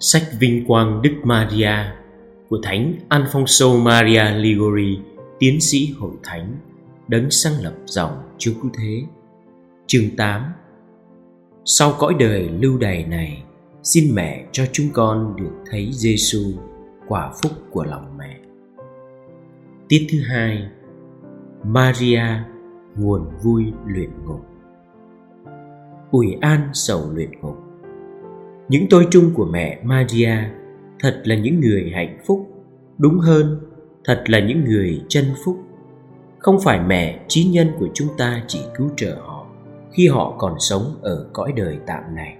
Sách Vinh Quang Đức Maria của Thánh Alfonso Maria Ligori, tiến sĩ hội thánh, đấng sáng lập dòng Chúa Cứu Thế. Chương 8 Sau cõi đời lưu đày này, xin mẹ cho chúng con được thấy Giêsu quả phúc của lòng mẹ. Tiết thứ hai Maria nguồn vui luyện ngục ủi an sầu luyện ngục những tôi chung của mẹ Maria thật là những người hạnh phúc. Đúng hơn, thật là những người chân phúc. Không phải mẹ trí nhân của chúng ta chỉ cứu trợ họ khi họ còn sống ở cõi đời tạm này,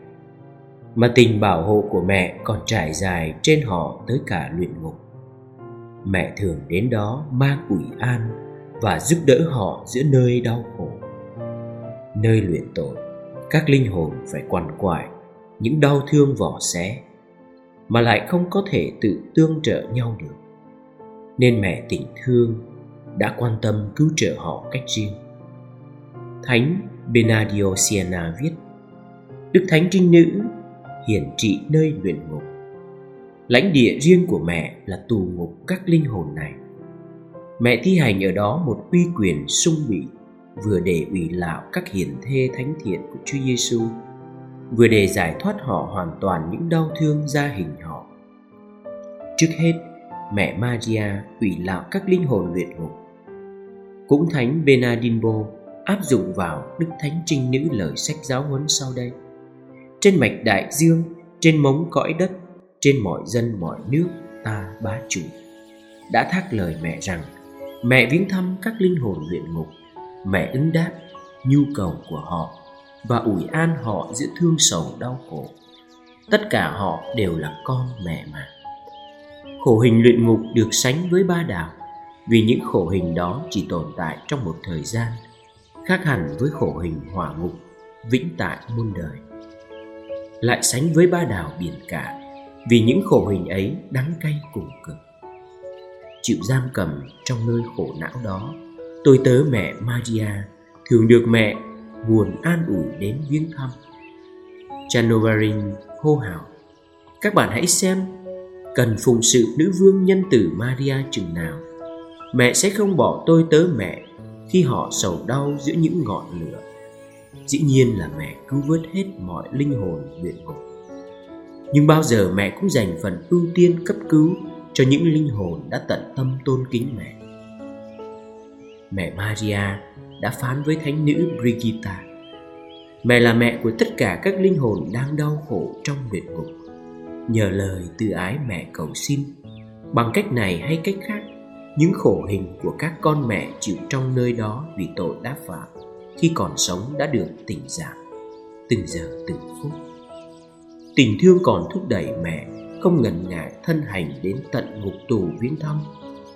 mà tình bảo hộ của mẹ còn trải dài trên họ tới cả luyện ngục. Mẹ thường đến đó mang ủy an và giúp đỡ họ giữa nơi đau khổ. Nơi luyện tội, các linh hồn phải quằn quại những đau thương vỏ xé mà lại không có thể tự tương trợ nhau được. Nên mẹ tình thương đã quan tâm cứu trợ họ cách riêng. Thánh benadio siena viết đức thánh trinh nữ hiển trị nơi luyện ngục. Lãnh địa riêng của mẹ là tù ngục các linh hồn này. Mẹ thi hành ở đó một uy quyền sung bị vừa để ủy lạo các hiển thê thánh thiện của Chúa Giêsu, vừa để giải thoát họ hoàn toàn những đau thương gia hình họ. Trước hết, mẹ Maria ủy lạo các linh hồn luyện ngục. Cũng thánh benadimbo áp dụng vào Đức Thánh Trinh Nữ lời sách giáo huấn sau đây. Trên mạch đại dương, trên mống cõi đất, trên mọi dân mọi nước ta bá chủ. Đã thác lời mẹ rằng mẹ viếng thăm các linh hồn luyện ngục mẹ ứng đáp nhu cầu của họ và ủi an họ giữa thương sầu đau khổ. Tất cả họ đều là con mẹ mà. Khổ hình luyện ngục được sánh với ba đảo, vì những khổ hình đó chỉ tồn tại trong một thời gian, khác hẳn với khổ hình hỏa ngục, vĩnh tại muôn đời. Lại sánh với ba đảo biển cả, vì những khổ hình ấy đắng cay cùng cực. Chịu giam cầm trong nơi khổ não đó, tôi tớ mẹ Maria, thường được mẹ nguồn an ủi đến viếng thăm. Chanovarin hô hào, Các bạn hãy xem, Cần phụng sự nữ vương nhân tử Maria chừng nào, Mẹ sẽ không bỏ tôi tớ mẹ Khi họ sầu đau giữa những ngọn lửa. Dĩ nhiên là mẹ cứu vớt hết mọi linh hồn luyện ngục. Nhưng bao giờ mẹ cũng dành phần ưu tiên cấp cứu Cho những linh hồn đã tận tâm tôn kính mẹ. Mẹ Maria đã phán với thánh nữ Brigitta. Mẹ là mẹ của tất cả các linh hồn đang đau khổ trong luyện ngục. Nhờ lời từ ái mẹ cầu xin, Bằng cách này hay cách khác, Những khổ hình của các con mẹ chịu trong nơi đó vì tội đã phạm, Khi còn sống đã được tỉnh giảm Từng giờ, từng phút. Tình thương còn thúc đẩy mẹ Không ngần ngại thân hành đến tận ngục tù viếng thăm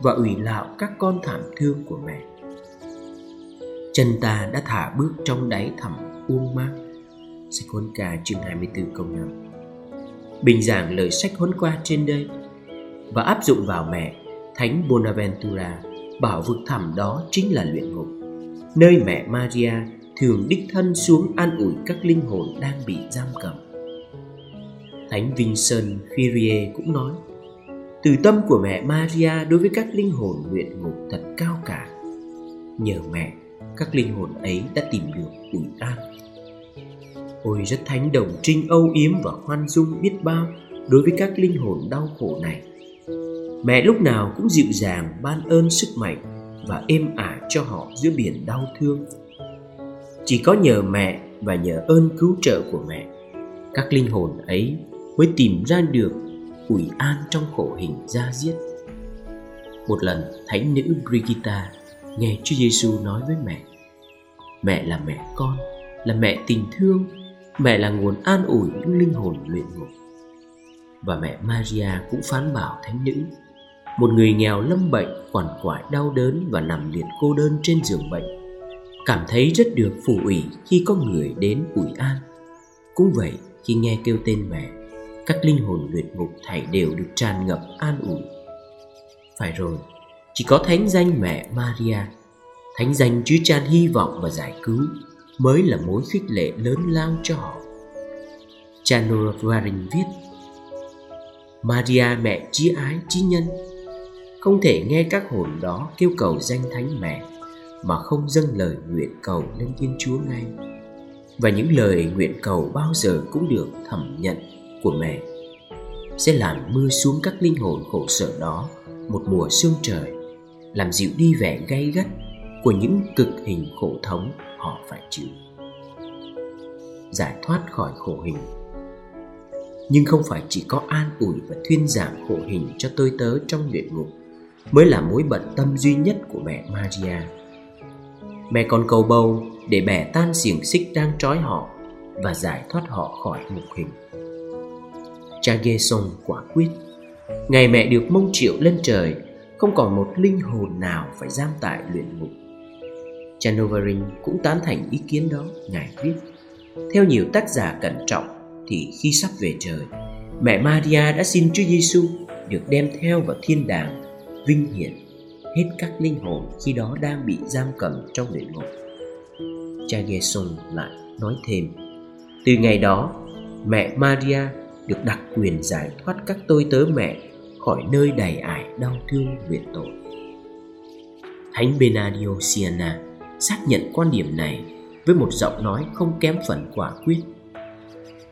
Và ủy lạo các con thảm thương của mẹ. Chân ta đã thả bước trong đáy thẳm uông mát. Sách huấn ca chương 24 câu 5 Bình giảng lời sách huấn qua trên đây Và áp dụng vào mẹ, Thánh Bonaventura, Bảo vực thẳm đó chính là luyện ngục, Nơi mẹ Maria thường đích thân xuống an ủi các linh hồn đang bị giam cầm. Thánh Vincent Ferrier cũng nói, Từ tâm của mẹ Maria đối với các linh hồn luyện ngục thật cao cả. Nhờ mẹ các linh hồn ấy đã tìm được ủi an. Ôi rất thánh đồng trinh âu yếm và khoan dung biết bao đối với các linh hồn đau khổ này. Mẹ lúc nào cũng dịu dàng ban ơn sức mạnh và êm ả cho họ giữa biển đau thương. Chỉ có nhờ mẹ và nhờ ơn cứu trợ của mẹ, các linh hồn ấy mới tìm ra được ủi an trong khổ hình da diết một lần thánh nữ Brigitta nghe Chúa Giêsu nói với mẹ Mẹ là mẹ con, Là mẹ tình thương, Mẹ là nguồn an ủi những linh hồn luyện ngục Và mẹ Maria cũng phán bảo thánh nữ, Một người nghèo lâm bệnh, quằn quại đau đớn Và nằm liệt cô đơn trên giường bệnh, Cảm thấy rất được phù ủy khi có người đến ủi an. Cũng vậy, khi nghe kêu tên mẹ, Các linh hồn luyện ngục thảy đều được tràn ngập an ủi. Phải rồi, Chỉ có thánh danh mẹ Maria Thánh danh chứa chan hy vọng và giải cứu mới là mối khích lệ lớn lao cho họ. Chano Varin viết, Maria, mẹ trí ái trí nhân, Không thể nghe các hồn đó kêu cầu danh thánh mẹ Mà không dâng lời nguyện cầu lên Thiên Chúa ngay Và những lời nguyện cầu bao giờ cũng được thẩm nhận của mẹ Sẽ làm mưa xuống các linh hồn khổ sở đó Một mùa sương trời, Làm dịu đi vẻ gay gắt của những cực hình khổ thống họ phải chịu Giải thoát khỏi khổ hình nhưng không phải chỉ có an ủi và thuyên giảm khổ hình cho tôi tớ trong luyện ngục mới là mối bận tâm duy nhất của mẹ Maria. Mẹ còn cầu bầu để bẻ tan xiềng xích đang trói họ và giải thoát họ khỏi ngục hình. Cha Gerson quả quyết, ngày mẹ được mông triệu lên trời, không còn một linh hồn nào phải giam tại luyện ngục. Chanovarin cũng tán thành ý kiến đó, ngài viết. Theo nhiều tác giả cẩn trọng, thì khi sắp về trời, mẹ Maria đã xin Chúa Giêsu được đem theo vào thiên đàng vinh hiển hết các linh hồn khi đó đang bị giam cầm trong luyện ngục. Cha Gerson lại nói thêm, từ ngày đó, mẹ Maria được đặc quyền giải thoát các tôi tớ mẹ khỏi nơi đầy ải đau thương nguyện tội. Thánh Benadio Siena xác nhận quan điểm này với một giọng nói không kém phần quả quyết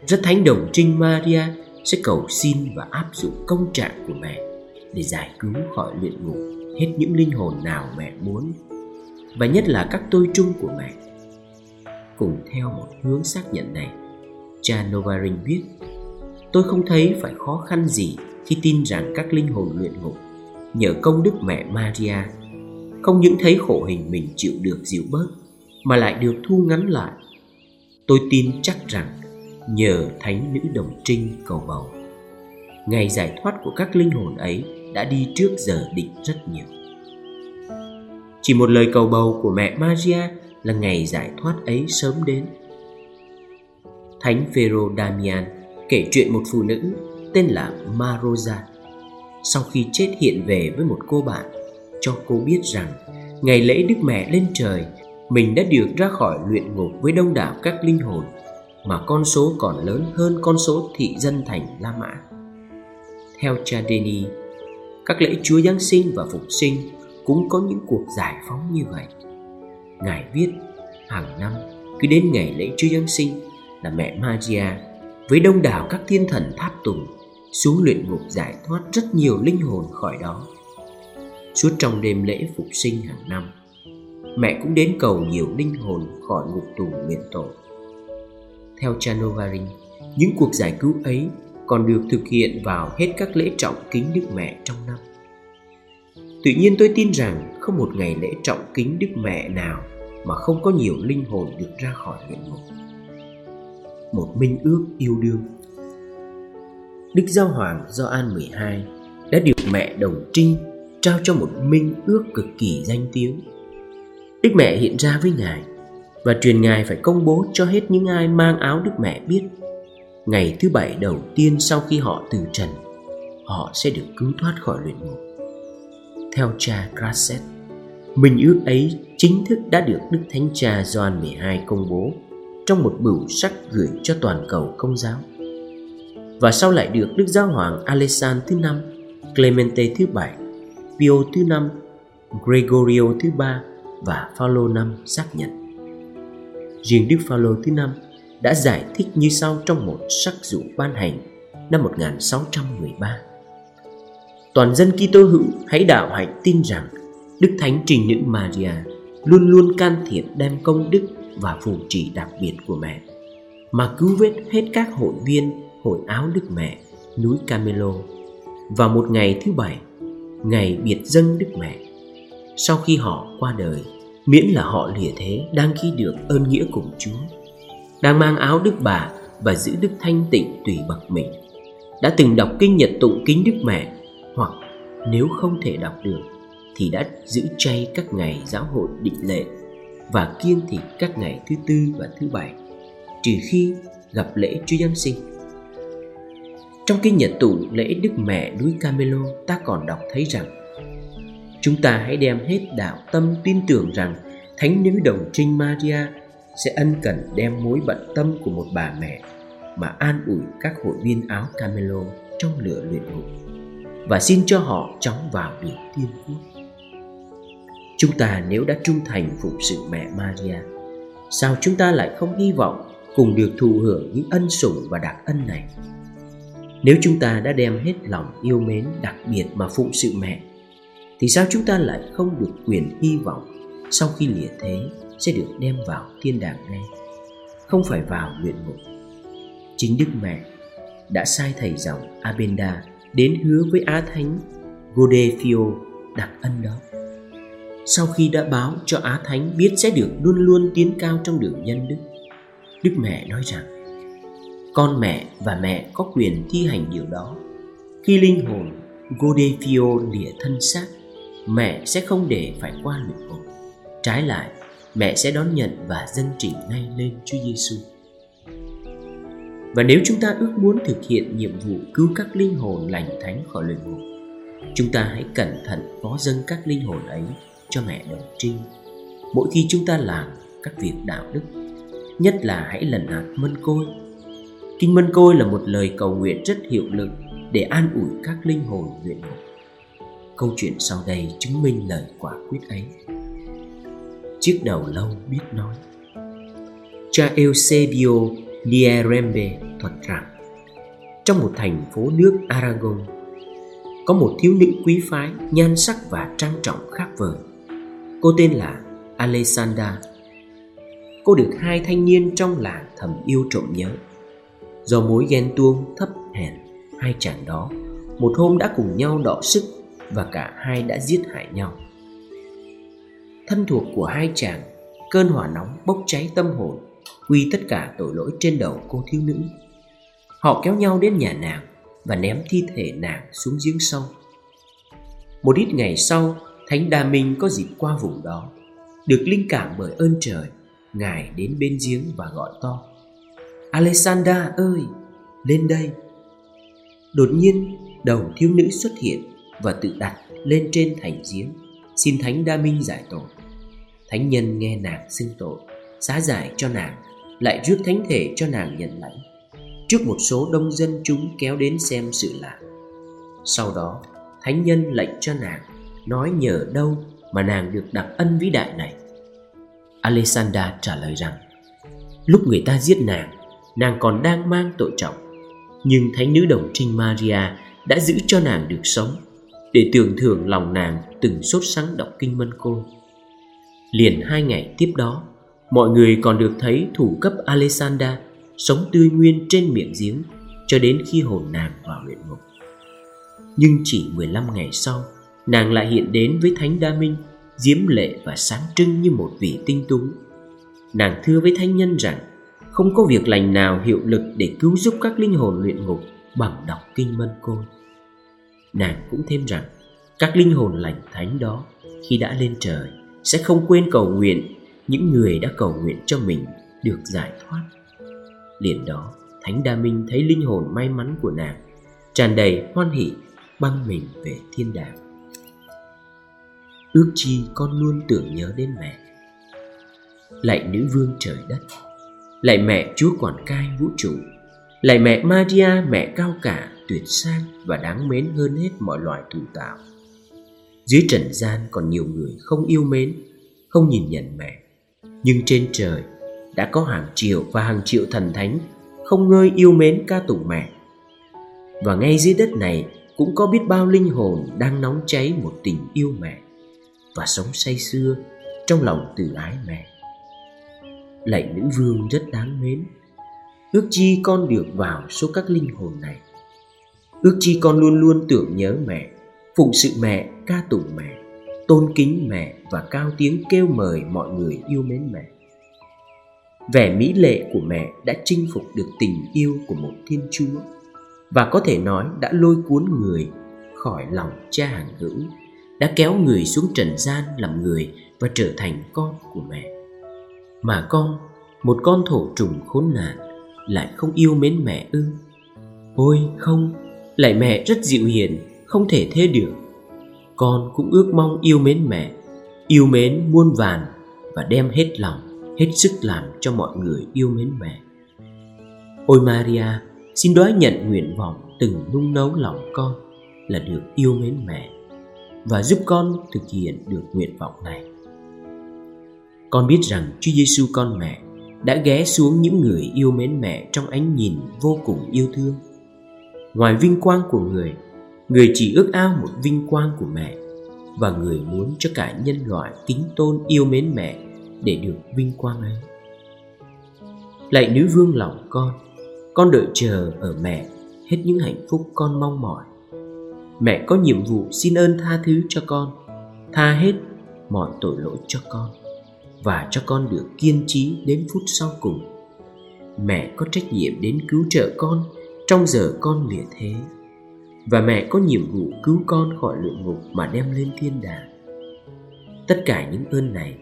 rất thánh đồng trinh Maria sẽ cầu xin và áp dụng công trạng của mẹ để giải cứu khỏi luyện ngục hết những linh hồn nào mẹ muốn và nhất là các tôi trung của mẹ. Cùng theo một hướng xác nhận này, cha Novarin biết Tôi không thấy phải khó khăn gì khi tin rằng các linh hồn luyện ngục nhờ công đức mẹ Maria không những thấy khổ hình mình chịu được dịu bớt, mà lại được thu ngắn lại. Tôi tin chắc rằng, nhờ thánh nữ đồng trinh cầu bầu, ngày giải thoát của các linh hồn ấy đã đi trước giờ định rất nhiều. Chỉ một lời cầu bầu của mẹ Maria là ngày giải thoát ấy sớm đến. Thánh Phêrô Damian kể chuyện một phụ nữ tên là Marosa sau khi chết hiện về với một cô bạn cho cô biết rằng ngày lễ Đức Mẹ lên trời mình đã được ra khỏi luyện ngục với đông đảo các linh hồn mà con số còn lớn hơn con số thị dân thành La Mã. Theo cha Denis, các lễ Chúa Giáng sinh và Phục sinh cũng có những cuộc giải phóng như vậy. Ngài viết, hàng năm cứ đến ngày lễ Chúa Giáng sinh là mẹ Maria với đông đảo các thiên thần tháp tùng xuống luyện ngục giải thoát rất nhiều linh hồn khỏi đó. Suốt trong đêm lễ Phục sinh hàng năm, mẹ cũng đến cầu nhiều linh hồn khỏi ngục tù nguyện tội. Theo Chanovarin, những cuộc giải cứu ấy còn được thực hiện vào hết các lễ trọng kính Đức Mẹ trong năm. Tuy nhiên tôi tin rằng không một ngày lễ trọng kính Đức Mẹ nào mà không có nhiều linh hồn được ra khỏi luyện ngục. Một minh ước yêu đương Đức Giáo Hoàng Gioan 12 đã được mẹ đồng trinh trao cho một minh ước cực kỳ danh tiếng. Đức Mẹ hiện ra với Ngài và truyền ngài phải công bố cho hết những ai mang áo Đức Mẹ biết. Ngày thứ bảy đầu tiên sau khi họ từ trần, họ sẽ được cứu thoát khỏi luyện ngục. Theo cha Grasset, minh ước ấy chính thức đã được Đức Thánh Cha Gioan 12 công bố trong một bửu sắc gửi cho toàn cầu công giáo. Và sau lại được Đức Giáo Hoàng Alexander thứ năm, Clemente thứ bảy, Pio thứ năm, Gregorio thứ ba và Phaolô năm xác nhận riêng Đức Phaolô thứ năm đã giải thích như sau trong một sắc dụ ban hành năm 1613. Toàn dân Kitô hữu hãy đạo hạnh tin rằng Đức Thánh Trình Nữ Maria luôn luôn can thiệp đem công đức và phù trì đặc biệt của mẹ mà cứu vớt hết các hội viên hội áo Đức Mẹ núi Camelo vào một ngày thứ bảy ngày biệt dâng Đức Mẹ sau khi họ qua đời miễn là họ lìa thế đang khi được ơn nghĩa cùng Chúa, đang mang áo Đức Bà và giữ Đức Thanh tịnh tùy bậc mình, đã từng đọc kinh nhật tụng kính Đức Mẹ hoặc nếu không thể đọc được thì đã giữ chay các ngày giáo hội định lệ và kiêng thịt các ngày thứ tư và thứ bảy trừ khi gặp lễ Chúa Giáng sinh. Trong kinh nhật tụng lễ Đức Mẹ núi Camelo ta còn đọc thấy rằng Chúng ta hãy đem hết đạo tâm tin tưởng rằng Thánh nữ đồng trinh Maria sẽ ân cần đem mối bận tâm của một bà mẹ mà an ủi các hội viên áo Camelo trong lửa luyện ngục và xin cho họ chóng vào được thiên quốc. Chúng ta nếu đã trung thành phụng sự mẹ Maria, sao chúng ta lại không hy vọng cùng được thụ hưởng những ân sủng và đặc ân này? Nếu chúng ta đã đem hết lòng yêu mến đặc biệt mà phụng sự mẹ, thì sao chúng ta lại không được quyền hy vọng sau khi lìa thế sẽ được đem vào thiên đàng ngay, không phải vào luyện ngục? Chính Đức Mẹ đã sai thầy dòng Abenda đến hứa với Á Thánh Godefio đặc ân đó. Sau khi đã báo cho Á Thánh biết sẽ được luôn luôn tiến cao trong đường nhân đức, Đức Mẹ nói rằng con mẹ và mẹ có quyền thi hành điều đó. Khi linh hồn Godefio lìa thân xác, mẹ sẽ không để phải qua luyện ngục. Trái lại, mẹ sẽ đón nhận và dân trình ngay lên Chúa Giêsu. Và nếu chúng ta ước muốn thực hiện nhiệm vụ cứu các linh hồn lành thánh khỏi luyện ngục, chúng ta hãy cẩn thận phó dâng các linh hồn ấy cho mẹ đồng trinh. Mỗi khi chúng ta làm các việc đạo đức, nhất là hãy lần hạt mân côi. Kinh mân côi là một lời cầu nguyện rất hiệu lực để an ủi các linh hồn luyện ngục. Câu chuyện sau đây chứng minh lời quả quyết ấy. Chiếc đầu lâu biết nói Cha Eusebio Nierembe thuật rằng, trong một thành phố nước Aragon, có một thiếu nữ quý phái nhan sắc và trang trọng khác vời. Cô tên là Alessandra. Cô được hai thanh niên trong làng thầm yêu trộm nhớ. Do mối ghen tuông thấp hèn, hai chàng đó một hôm đã cùng nhau đọ sức và cả hai đã giết hại nhau. Thân thuộc của hai chàng, cơn hỏa nóng bốc cháy tâm hồn quy tất cả tội lỗi trên đầu cô thiếu nữ. Họ kéo nhau đến nhà nàng và ném thi thể nàng xuống giếng sâu. Một ít ngày sau, Thánh Đa Minh có dịp qua vùng đó, được linh cảm bởi ơn trời, Ngài đến bên giếng và gọi to. Alexander ơi, lên đây. Đột nhiên, đầu thiếu nữ xuất hiện và tự đặt lên trên thành giếng, xin Thánh Đa Minh giải tội. Thánh nhân nghe nàng xưng tội, xá giải cho nàng lại rước thánh thể cho nàng nhận lãnh trước một số đông dân chúng kéo đến xem sự lạ sau đó thánh nhân lệnh cho nàng nói nhờ đâu mà nàng được đặc ân vĩ đại này Alexander trả lời rằng lúc người ta giết nàng nàng còn đang mang tội trọng nhưng thánh nữ đồng trinh maria đã giữ cho nàng được sống để tưởng thưởng lòng nàng từng sốt sắng đọc kinh mân côi liền hai ngày tiếp đó Mọi người còn được thấy thủ cấp alexander sống tươi nguyên trên miệng giếng cho đến khi hồn nàng vào luyện ngục. Nhưng chỉ 15 ngày sau, nàng lại hiện đến với Thánh Đa Minh, diễm lệ và sáng trưng như một vị tinh tú. Nàng thưa với thánh nhân rằng không có việc lành nào hiệu lực để cứu giúp các linh hồn luyện ngục bằng đọc kinh mân côi. Nàng cũng thêm rằng, các linh hồn lành thánh đó khi đã lên trời sẽ không quên cầu nguyện những người đã cầu nguyện cho mình được giải thoát. Liền đó, thánh đa minh thấy linh hồn may mắn của nàng tràn đầy hoan hỷ, băng mình về thiên đàng. Ước chi con luôn tưởng nhớ đến mẹ. Lạy nữ vương trời đất lạy mẹ chúa quản cai vũ trụ. Lạy mẹ maria, mẹ cao cả, tuyệt sang và đáng mến hơn hết mọi loài thủ tạo. Dưới trần gian còn nhiều người không yêu mến, không nhìn nhận mẹ. Nhưng trên trời đã có hàng triệu và hàng triệu thần thánh không ngơi yêu mến ca tụng mẹ. Và ngay dưới đất này cũng có biết bao linh hồn đang nóng cháy một tình yêu mẹ và sống say sưa trong lòng từ ái mẹ lại nữ vương rất đáng mến ước chi con được vào số các linh hồn này ước chi con luôn luôn tưởng nhớ mẹ phụng sự mẹ ca tụng mẹ tôn kính mẹ và cao tiếng kêu mời mọi người yêu mến mẹ. Vẻ mỹ lệ của mẹ đã chinh phục được tình yêu của một thiên chúa và có thể nói đã lôi cuốn người khỏi lòng cha hàng hữu, đã kéo người xuống trần gian làm người và trở thành con của mẹ. Mà con, một con thổ trùng khốn nạn, lại không yêu mến mẹ ư? Ôi không, lại mẹ rất dịu hiền, không thể thế được con cũng ước mong yêu mến mẹ yêu mến muôn vàn và đem hết lòng hết sức làm cho mọi người yêu mến mẹ ôi maria xin đoái nhận nguyện vọng từng nung nấu lòng con là được yêu mến mẹ và giúp con thực hiện được nguyện vọng này. Con biết rằng Chúa Giêsu con mẹ đã ghé xuống những người yêu mến mẹ trong ánh nhìn vô cùng yêu thương. Ngoài vinh quang của người, người chỉ ước ao một vinh quang của mẹ và người muốn cho cả nhân loại kính tôn yêu mến mẹ để được vinh quang ấy. Lạy nữ vương lòng con, con đợi chờ ở mẹ hết những hạnh phúc con mong mỏi. Mẹ có nhiệm vụ xin ơn tha thứ cho con, tha hết mọi tội lỗi cho con và cho con được kiên trí đến phút sau cùng. Mẹ có trách nhiệm đến cứu trợ con trong giờ con lìa thế và mẹ có nhiệm vụ cứu con khỏi luyện ngục mà đem lên thiên đàng. Tất cả những ơn này,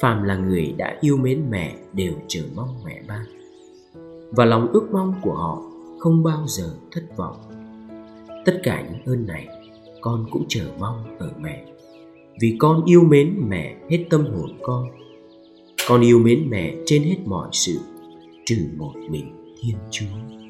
phàm là người đã yêu mến mẹ đều chờ mong mẹ ban. Và lòng ước mong của họ không bao giờ thất vọng. Tất cả những ơn này, con cũng chờ mong ở mẹ. Vì con yêu mến mẹ hết tâm hồn con. Con yêu mến mẹ trên hết mọi sự, trừ một mình Thiên Chúa.